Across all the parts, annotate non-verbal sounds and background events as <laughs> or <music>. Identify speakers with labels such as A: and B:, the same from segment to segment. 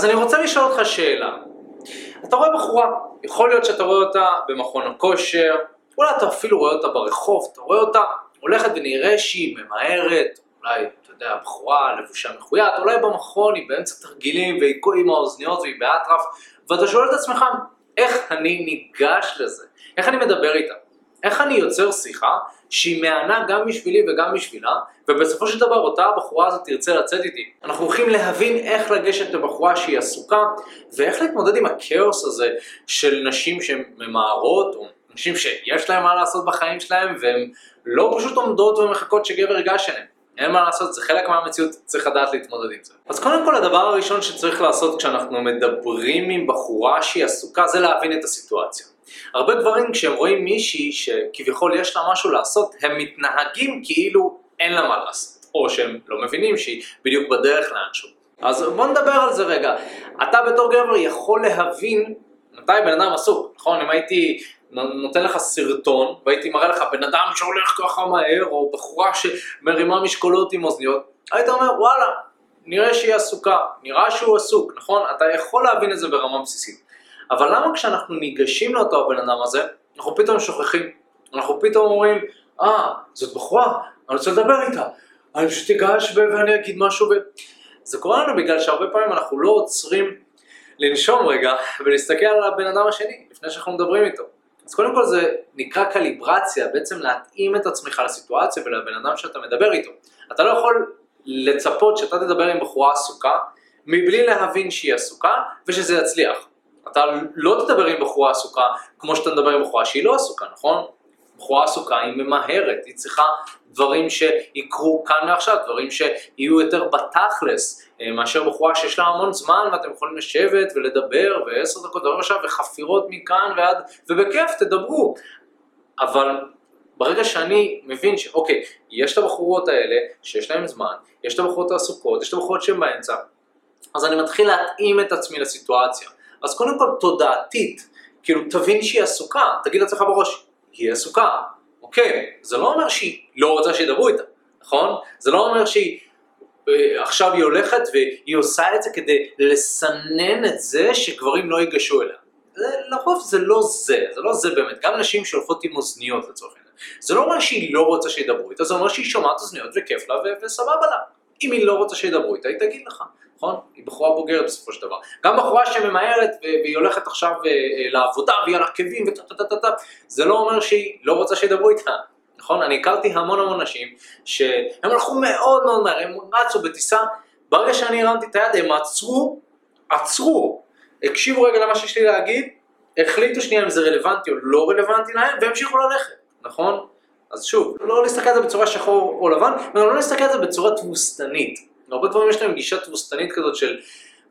A: אז אני רוצה לשאול אותך שאלה. אתה רואה בחורה, יכול להיות שאתה רואה אותה במכון הכושר, אולי אתה אפילו רואה אותה ברחוב, אתה רואה אותה הולכת ונראה שהיא ממהרת, אולי, אתה יודע, בחורה לבושה מחויית, אולי במכון היא באמצע תרגילים והיא עם האוזניות והיא באטרף, ואתה שואל את עצמך, איך אני ניגש לזה? איך אני מדבר איתה? איך אני יוצר שיחה שהיא מהנה גם בשבילי וגם בשבילה, ובסופו של דבר אותה הבחורה הזאת תרצה לצאת איתי. אנחנו הולכים להבין איך לגשת לבחורה שהיא עסוקה, ואיך להתמודד עם הכאוס הזה של נשים שהן ממהרות, או נשים שיש להן מה לעשות בחיים שלהן, והן לא פשוט עומדות ומחכות שגבר ייגש אליהן. אין מה לעשות, זה חלק מהמציאות, צריך לדעת להתמודד עם זה. אז קודם כל הדבר הראשון שצריך לעשות כשאנחנו מדברים עם בחורה שהיא עסוקה זה להבין את הסיטואציה. הרבה גברים כשהם רואים מישהי שכביכול יש לה משהו לעשות, הם מתנהגים כאילו אין לה מה לעשות, או שהם לא מבינים שהיא בדיוק בדרך לאנשהו. אז בוא נדבר על זה רגע. אתה בתור גבר יכול להבין מתי בן אדם עסוק, נכון? אם הייתי נותן לך סרטון והייתי מראה לך בן אדם שהולך ככה מהר, או בחורה שמרימה משקולות עם אוזניות, היית אומר וואלה, נראה שהיא עסוקה, נראה שהוא עסוק, נכון? אתה יכול להבין את זה ברמה בסיסית. אבל למה כשאנחנו ניגשים לאותו הבן אדם הזה, אנחנו פתאום שוכחים, אנחנו פתאום אומרים, אה, ah, זאת בחורה, אני רוצה לדבר איתה, אני פשוט אגש ואני אגיד משהו ו... זה קורה לנו בגלל שהרבה פעמים אנחנו לא עוצרים לנשום רגע ולהסתכל על הבן אדם השני לפני שאנחנו מדברים איתו. אז קודם כל זה נקרא קליברציה, בעצם להתאים את עצמך לסיטואציה ולבן אדם שאתה מדבר איתו. אתה לא יכול לצפות שאתה תדבר עם בחורה עסוקה מבלי להבין שהיא עסוקה ושזה יצליח. אתה לא תדבר עם בחורה עסוקה כמו שאתה מדבר עם בחורה שהיא לא עסוקה, נכון? בחורה עסוקה היא ממהרת, היא צריכה דברים שיקרו כאן ועכשיו, דברים שיהיו יותר בתכלס, אה, מאשר בחורה שיש לה המון זמן ואתם יכולים לשבת ולדבר ועשר דקות דבר עכשיו וחפירות מכאן ועד, ובכיף תדברו. אבל ברגע שאני מבין שאוקיי, יש את הבחורות האלה שיש להן זמן, יש את הבחורות העסוקות, יש את הבחורות שהן באמצע, אז אני מתחיל להתאים את עצמי לסיטואציה. אז קודם כל תודעתית, כאילו תבין שהיא עסוקה, תגיד לעצמך בראש, היא עסוקה, אוקיי, זה לא אומר שהיא לא רוצה שידברו איתה, נכון? זה לא אומר שהיא אה, עכשיו היא הולכת והיא עושה את זה כדי לסנן את זה שגברים לא ייגשו אליה. לרוב זה לא זה, זה לא זה באמת, גם נשים שהולכות עם אוזניות לצורך העניין. זה לא אומר שהיא לא רוצה שידברו איתה, זה אומר שהיא שומעת אוזניות וכיף לה וסבבה לה. אם היא לא רוצה שידברו איתה, היא תגיד לך. נכון? היא בחורה בוגרת בסופו של דבר. גם בחורה שממהרת והיא הולכת עכשיו אה, אה, לעבודה והיא על עקבים וטה טה טה טה זה לא אומר שהיא לא רוצה שידברו איתה, נכון? אני הכרתי המון המון נשים שהם הלכו מאוד מאוד מהר, הם רצו בטיסה, ברגע שאני הרמתי את היד הם עצרו, עצרו, הקשיבו רגע למה שיש לי להגיד, החליטו שנייה אם זה רלוונטי או לא רלוונטי להם והמשיכו ללכת, נכון? אז שוב, לא להסתכל על זה בצורה שחור או לבן, ולא להסתכל על זה בצורה תבוסתנית. הרבה דברים יש להם גישה תבוסתנית כזאת של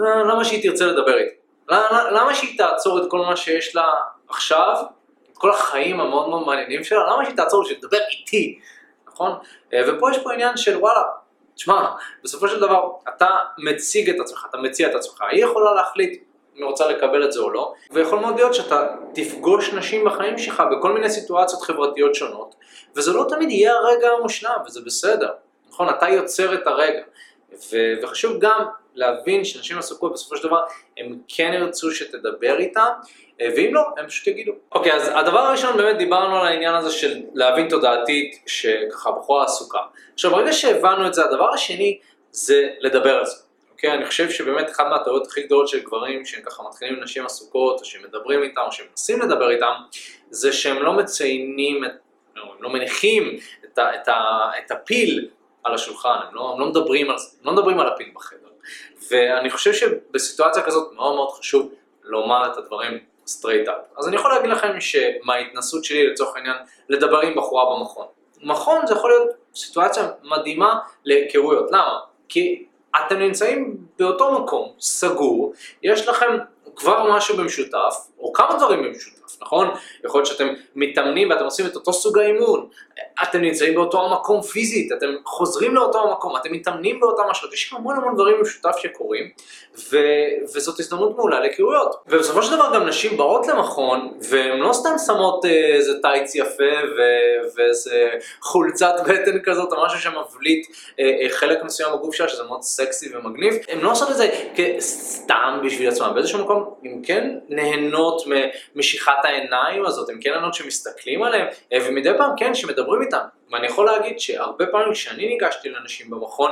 A: אה, למה שהיא תרצה לדבר איתי? למה שהיא תעצור את כל מה שיש לה עכשיו, את כל החיים המאוד מאוד מעניינים שלה, למה שהיא תעצור בשביל לדבר איתי, נכון? אה, ופה יש פה עניין של וואלה, תשמע, בסופו של דבר אתה מציג את עצמך, אתה מציע את עצמך, היא יכולה להחליט רוצה לקבל את זה או לא, ויכול מאוד להיות שאתה תפגוש נשים בחיים שלך בכל מיני סיטואציות חברתיות שונות, וזה לא תמיד יהיה הרגע המושלם, וזה בסדר, נכון? אתה יוצר את הרגע. ו- וחשוב גם להבין שאנשים עסוקות בסופו של דבר הם כן ירצו שתדבר איתם אה, ואם לא, הם פשוט יגידו. אוקיי, אז הדבר הראשון באמת דיברנו על העניין הזה של להבין תודעתית שככה בחורה עסוקה. עכשיו ברגע שהבנו את זה, הדבר השני זה לדבר על זה. אוקיי, אני חושב שבאמת אחת מהטעויות הכי גדולות של גברים שהם ככה מתחילים עם נשים עסוקות או שמדברים איתם או שמנסים לדבר איתם זה שהם לא מציינים, את, לא, הם לא מניחים את, ה, את, ה, את הפיל על השולחן, הם לא, הם לא מדברים על הם לא מדברים על הפיל בחדר. ואני חושב שבסיטואציה כזאת מאוד מאוד חשוב לומר את הדברים straight up. אז אני יכול להגיד לכם שמההתנסות שלי לצורך העניין לדבר עם בחורה במכון. מכון זה יכול להיות סיטואציה מדהימה להיכרויות, למה? כי אתם נמצאים באותו מקום סגור, יש לכם כבר משהו במשותף, או כמה דברים במשותף, נכון? יכול להיות שאתם מתאמנים ואתם עושים את אותו סוג האימון, אתם נמצאים באותו המקום פיזית, אתם חוזרים לאותו המקום, אתם מתאמנים באותם השעות, יש המון המון דברים במשותף שקורים, ו... וזאת הזדמנות מעולה להיכרויות. ובסופו של דבר גם נשים באות למכון, והן לא סתם שמות אה, איזה טייץ יפה ו... ואיזה חולצת בטן כזאת, או משהו שמבליט אה, אה, חלק מסוים בגוף שלה, שזה מאוד סקסי ומגניב, הן לא עושות את זה כסתם בשביל עצמם, באיזשהו מקום הן כן נהנות ממשיכת העיניים הזאת, הן כן נהנות שמסתכלים עליהן, ומדי פעם כן, שמדברים איתם. ואני יכול להגיד שהרבה פעמים כשאני ניגשתי לאנשים במכון,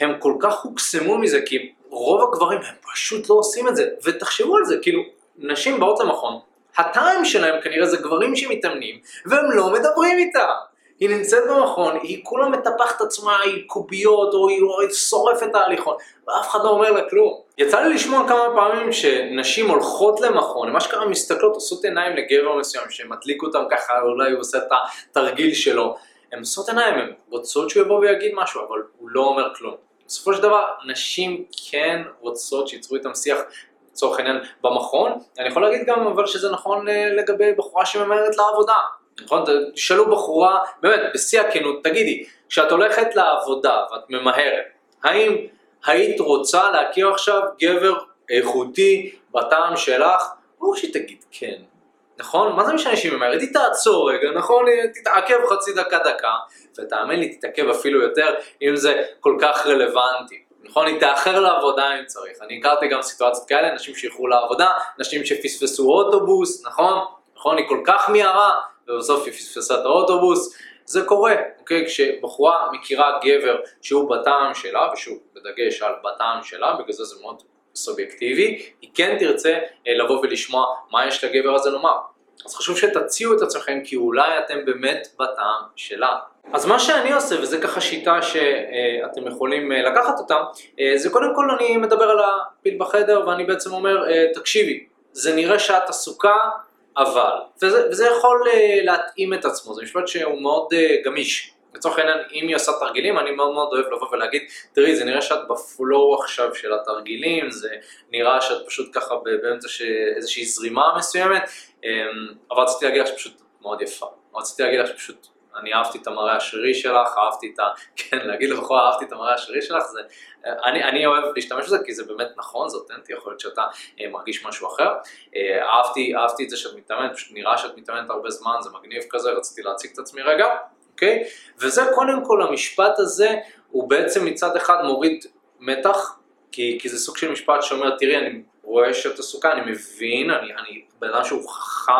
A: הם כל כך הוקסמו מזה, כי רוב הגברים הם פשוט לא עושים את זה. ותחשבו על זה, כאילו, נשים באות למכון, הטעם שלהם כנראה זה גברים שמתאמנים, והם לא מדברים איתם. היא נמצאת במכון, היא כולה מטפחת עצמה, היא קוביות, או היא, או שורפת את ההליכון, ואף אחד לא אומר לה כלום. יצא לי לשמוע כמה פעמים שנשים הולכות למכון, מה שקרה מסתכלות, עושות עיניים לגבר מסוים, שמדליק אותם ככה, אולי הוא עושה את התרגיל שלו. הן עושות עיניים, הן רוצות שהוא יבוא ויגיד משהו, אבל הוא לא אומר כלום. בסופו של דבר, נשים כן רוצות שיצרו איתם שיח, לצורך העניין, במכון. אני יכול להגיד גם אבל שזה נכון אה, לגבי בחורה שממהרת לעבודה. נכון? תשאלו בחורה, באמת, בשיא הכנות, תגידי, כשאת הולכת לעבודה ואת ממהרת, האם היית רוצה להכיר עכשיו גבר איכותי בטעם שלך? ברור שהיא תגיד כן. נכון? מה זה משנה שהיא ממהרת? היא תעצור רגע, נכון? היא תתעכב חצי דקה דקה, ותאמין לי, תתעכב אפילו יותר אם זה כל כך רלוונטי. נכון? היא תאחר לעבודה אם צריך. אני הכרתי גם סיטואציות כאלה, נשים שאיחרו לעבודה, נשים שפספסו אוטובוס, נכון? נכון? היא כל כך מיהרה, ובסוף היא פספסה את האוטובוס. זה קורה, אוקיי? כשבחורה מכירה גבר שהוא בטעם שלה, ושוב, בדגש על בטעם שלה, בגלל זה זה מאוד סובייקטיבי, היא כן תרצה אה, לבוא ולשמוע מה יש לגבר הזה לומר. אז חשוב שתציעו את עצמכם כי אולי אתם באמת בטעם שלה. אז מה שאני עושה, וזה ככה שיטה שאתם יכולים אה, לקחת אותה, אה, זה קודם כל אני מדבר על הפיל בחדר ואני בעצם אומר, תקשיבי, זה נראה שאת עסוקה, אבל, וזה, וזה יכול להתאים את עצמו, זה משפט שהוא מאוד גמיש. לצורך העניין, אם היא עושה תרגילים, אני מאוד מאוד אוהב לבוא ולהגיד, תראי, זה נראה שאת בפלואו עכשיו של התרגילים, זה נראה שאת פשוט ככה באמצע איזושהי זרימה מסוימת, אמ, אבל רציתי להגיד לך שפשוט מאוד יפה. רציתי להגיד לך שפשוט, אני אהבתי את המראה השרירי שלך, אהבתי את ה... <laughs> כן, להגיד לבחורה, אהבתי את המראה השרירי שלך, זה... אני, אני אוהב להשתמש בזה כי זה באמת נכון, זה אותנטי, יכול להיות שאתה אה, מרגיש משהו אחר. אה, אהבתי, אהבתי את זה שאת מתאמנת, פשוט נראה שאת מתאמנת הרבה זמן, זה מגניב כזה, רציתי להציג את עצמי רגע. אוקיי? וזה קודם כל, המשפט הזה הוא בעצם מצד אחד מוריד מתח, כי, כי זה סוג של משפט שאומר, תראי, אני רואה שאת עסוקה, אני מבין, אני, אני בן אדם שהוא חכם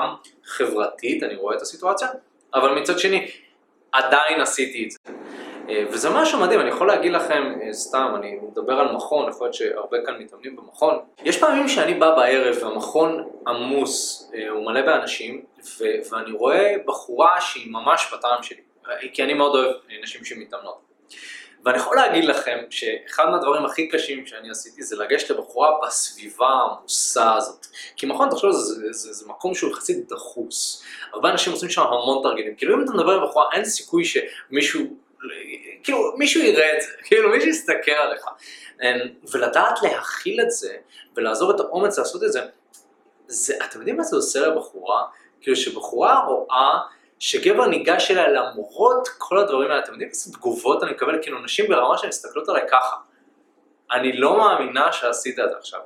A: חברתית, אני רואה את הסיטואציה, אבל מצד שני, עדיין עשיתי את זה. אה, וזה משהו מדהים, אני יכול להגיד לכם, אה, סתם, אני מדבר על מכון, יכול להיות שהרבה כאן מתאמנים במכון. יש פעמים שאני בא בערב והמכון עמוס, אה, הוא מלא באנשים, ואני רואה בחורה שהיא ממש בטעם שלי. כי אני מאוד אוהב נשים שמתאמנות. ואני יכול להגיד לכם שאחד מהדברים הכי קשים שאני עשיתי זה לגשת לבחורה בסביבה העמוסה הזאת. כי מכון, תחשוב, זה, זה, זה, זה מקום שהוא יחסית דחוס. הרבה אנשים עושים שם המון תרגילים. כאילו אם אתה מדבר עם בחורה, אין סיכוי שמישהו, כאילו מישהו יראה את זה, <laughs> כאילו מישהו יסתכל עליך. אמ, ולדעת להכיל את זה, ולעזור את האומץ לעשות את זה, זה, אתם יודעים מה זה עושה לבחורה? כאילו שבחורה רואה שגבר ניגש אליה למרות כל הדברים האלה, אתם יודעים איזה תגובות אני מקבל, כאילו נשים ברמה שהן מסתכלות עליי ככה. אני לא מאמינה שעשית את זה עכשיו.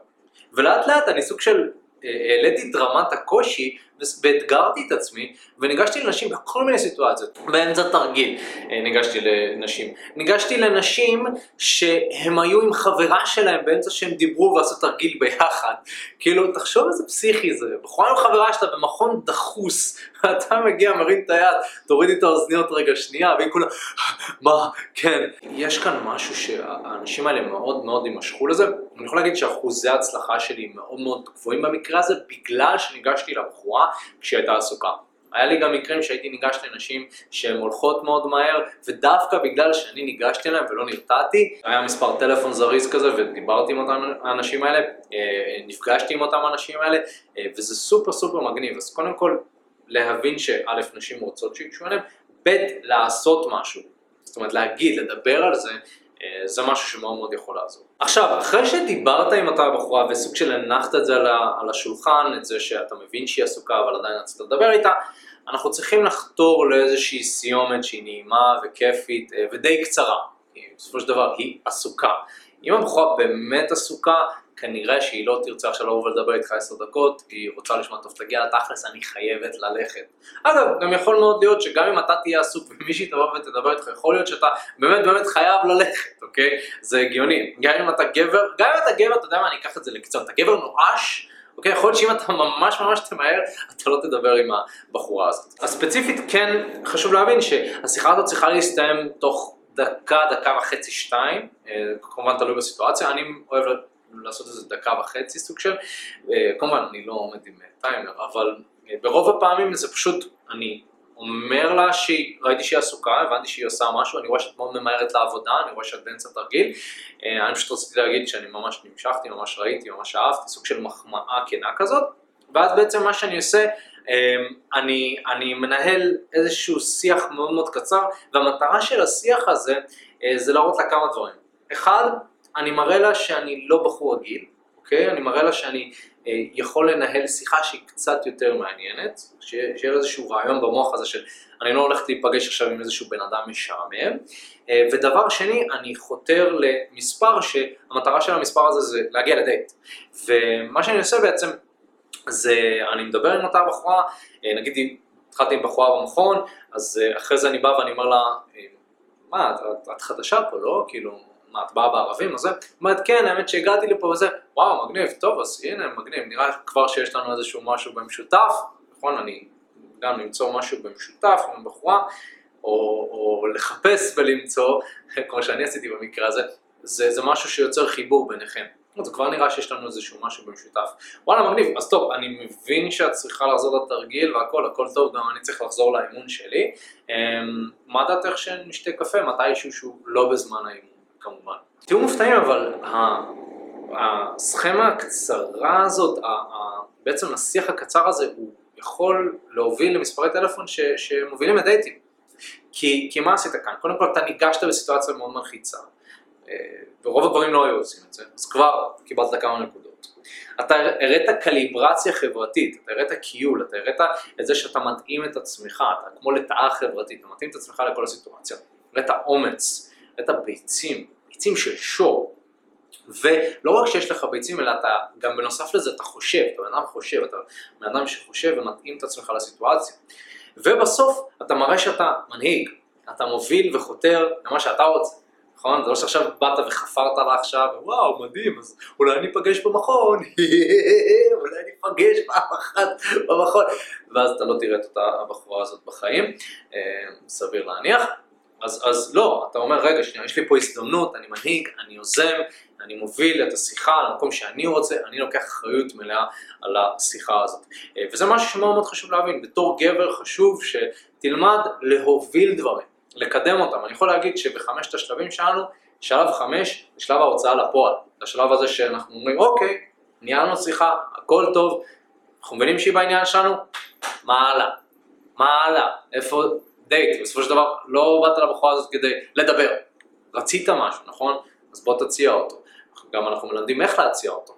A: ולאט לאט אני סוג של אה, העליתי את רמת הקושי ואתגרתי את עצמי וניגשתי לנשים בכל מיני סיטואציות. באמצע תרגיל אה, ניגשתי לנשים. ניגשתי לנשים שהם היו עם חברה שלהם באמצע שהם דיברו ועשו תרגיל ביחד. כאילו, תחשוב איזה פסיכי זה. בחורה עם חברה שאתה במכון דחוס, אתה מגיע, מרים את היד, תורידי את האוזניות רגע שנייה, והיא כולה, מה, כן. יש כאן משהו שהאנשים האלה מאוד מאוד יימשכו לזה. אני יכול להגיד שאחוזי ההצלחה שלי מאוד מאוד גבוהים במקרה הזה, בגלל שניגשתי לבחורה כשהיא הייתה עסוקה. היה לי גם מקרים שהייתי ניגש לנשים שהן הולכות מאוד מהר, ודווקא בגלל שאני ניגשתי אליהן ולא נרתעתי, היה מספר טלפון זריז כזה ודיברתי עם אותם האנשים האלה, אה, נפגשתי עם אותם האנשים האלה, אה, וזה סופר סופר מגניב. אז קודם כל, להבין שא', נשים רוצות שיגשו אליהן, ב', לעשות משהו. זאת אומרת, להגיד, לדבר על זה, אה, זה משהו שמאוד מאוד יכול לעזור. עכשיו, אחרי שדיברת עם אותה בחורה וסוג של הנחת את זה על השולחן, את זה שאתה מבין שהיא עסוקה אבל עדיין רצית לדבר איתה, אנחנו צריכים לחתור לאיזושהי סיומת שהיא נעימה וכיפית אה, ודי קצרה. בסופו של דבר היא עסוקה. אם הבחורה באמת עסוקה, כנראה שהיא לא תרצה עכשיו לבוא ולדבר איתך עשר דקות, היא רוצה לשמוע טוב, תגיע לתכלס, אני חייבת ללכת. אגב, גם יכול מאוד להיות שגם אם אתה תהיה עסוק ומישהי תבוא ותדבר איתך, יכול להיות שאתה באמת באמת חייב ללכת, אוקיי? זה הגיוני. גם אם אתה גבר, גם אם אתה גבר, אתה יודע מה, אני אקח את זה לקצת, אתה גבר נואש, אוקיי? יכול להיות שאם אתה ממש ממש תמהר, אתה לא תדבר עם הבחורה הזאת. אז ספציפית כן חשוב להבין שהשיחה הזאת צריכה להסתיים תוך דקה, דקה וחצי, שתיים, אה, כמובן תלוי בסיטואציה, אני אוהב לעשות איזה דקה וחצי סוג של, אה, כמובן אני לא עומד עם טיימר, אבל אה, ברוב הפעמים זה פשוט, אני אומר לה שראיתי שהיא עסוקה, הבנתי שהיא עושה משהו, אני רואה שאת מאוד ממהרת לעבודה, אני רואה שאת באמצע תרגיל, אני פשוט רציתי להגיד שאני ממש נמשכתי, ממש ראיתי, ממש אהבתי, סוג של מחמאה כנה כזאת, ואז בעצם מה שאני עושה, אני, אני מנהל איזשהו שיח מאוד מאוד קצר, והמטרה של השיח הזה זה להראות לה כמה דברים. אחד, אני מראה לה שאני לא בחור רגיל, אוקיי? אני מראה לה שאני אה, יכול לנהל שיחה שהיא קצת יותר מעניינת, שיהיה איזשהו רעיון במוח הזה של אני לא הולך להיפגש עכשיו עם איזשהו בן אדם משעמם. אה, ודבר שני, אני חותר למספר שהמטרה של המספר הזה זה להגיע לדייט. ומה שאני עושה בעצם זה, אני מדבר עם אותה בחורה, אה, נגיד התחלתי עם בחורה במכון, אז אה, אחרי זה אני בא ואני אומר לה, אה, מה, את, את חדשה פה, לא? כאילו, מה, את באה בערבים? אז אומרת, כן, האמת שהגעתי לפה וזה, וואו, מגניב, טוב, אז הנה, מגניב, נראה כבר שיש לנו איזשהו משהו במשותף, נכון, אני גם למצוא משהו במשותף עם בחורה, או, או לחפש ולמצוא, <laughs> כמו שאני עשיתי במקרה הזה, זה, זה משהו שיוצר חיבור ביניכם. זה כבר נראה שיש לנו איזשהו משהו במשותף. וואלה מגניב, אז טוב, אני מבין שאת צריכה לחזור לתרגיל והכל, הכל טוב, גם אני צריך לחזור לאימון שלי. אמ, מה דעתך שנשתה קפה מתישהו שהוא לא בזמן האימון, כמובן. תהיו מופתעים אבל הסכמה הקצרה הזאת, בעצם השיח הקצר הזה, הוא יכול להוביל למספרי טלפון ש, שמובילים לדייטים. כי, כי מה עשית כאן? קודם כל אתה ניגשת בסיטואציה מאוד מלחיצה. אה, ורוב הגברים לא היו עושים את זה, אז כבר קיבלת כמה נקודות. אתה הראת קליברציה חברתית, אתה הראת קיול, אתה הראת את זה שאתה מתאים את עצמך, אתה כמו לטאה חברתית, אתה מתאים את עצמך לכל הסיטואציה, הראת אומץ, הראת ביצים, ביצים של שור, ולא רק שיש לך ביצים, אלא אתה גם בנוסף לזה אתה חושב, אתה בן אדם חושב, אתה בן אדם שחושב ומתאים את עצמך לסיטואציה. ובסוף אתה מראה שאתה מנהיג, אתה מוביל וחותר למה שאתה רוצה. נכון? זה לא שעכשיו באת וחפרת לה עכשיו, וואו, מדהים, אז אולי אני אפגש במכון, <laughs> אולי אני אפגש פעם אחת במכון, ואז אתה לא תראה את אותה הבחורה הזאת בחיים, אה, סביר להניח. אז, אז לא, אתה אומר, רגע, שנייה, יש לי פה הזדמנות, אני מנהיג, אני יוזם, אני מוביל את השיחה למקום שאני רוצה, אני לוקח אחריות מלאה על השיחה הזאת. אה, וזה משהו שמאוד מאוד חשוב להבין, בתור גבר חשוב שתלמד להוביל דברים. לקדם אותם. אני יכול להגיד שבחמשת השלבים שלנו, שלב חמש זה שלב ההוצאה לפועל. השלב הזה שאנחנו אומרים, אוקיי, ניהלנו שיחה, הכל טוב, אנחנו מבינים שהיא בעניין שלנו, מה הלאה? מה הלאה? איפה דייט? בסופו של דבר לא באת לבחורה הזאת כדי לדבר. רצית משהו, נכון? אז בוא תציע אותו. גם אנחנו מלמדים איך להציע אותו.